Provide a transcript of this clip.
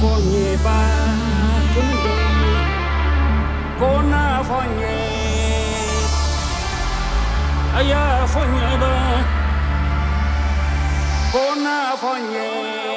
fonye ba kundo kona fonye aya fonye ba kona fonye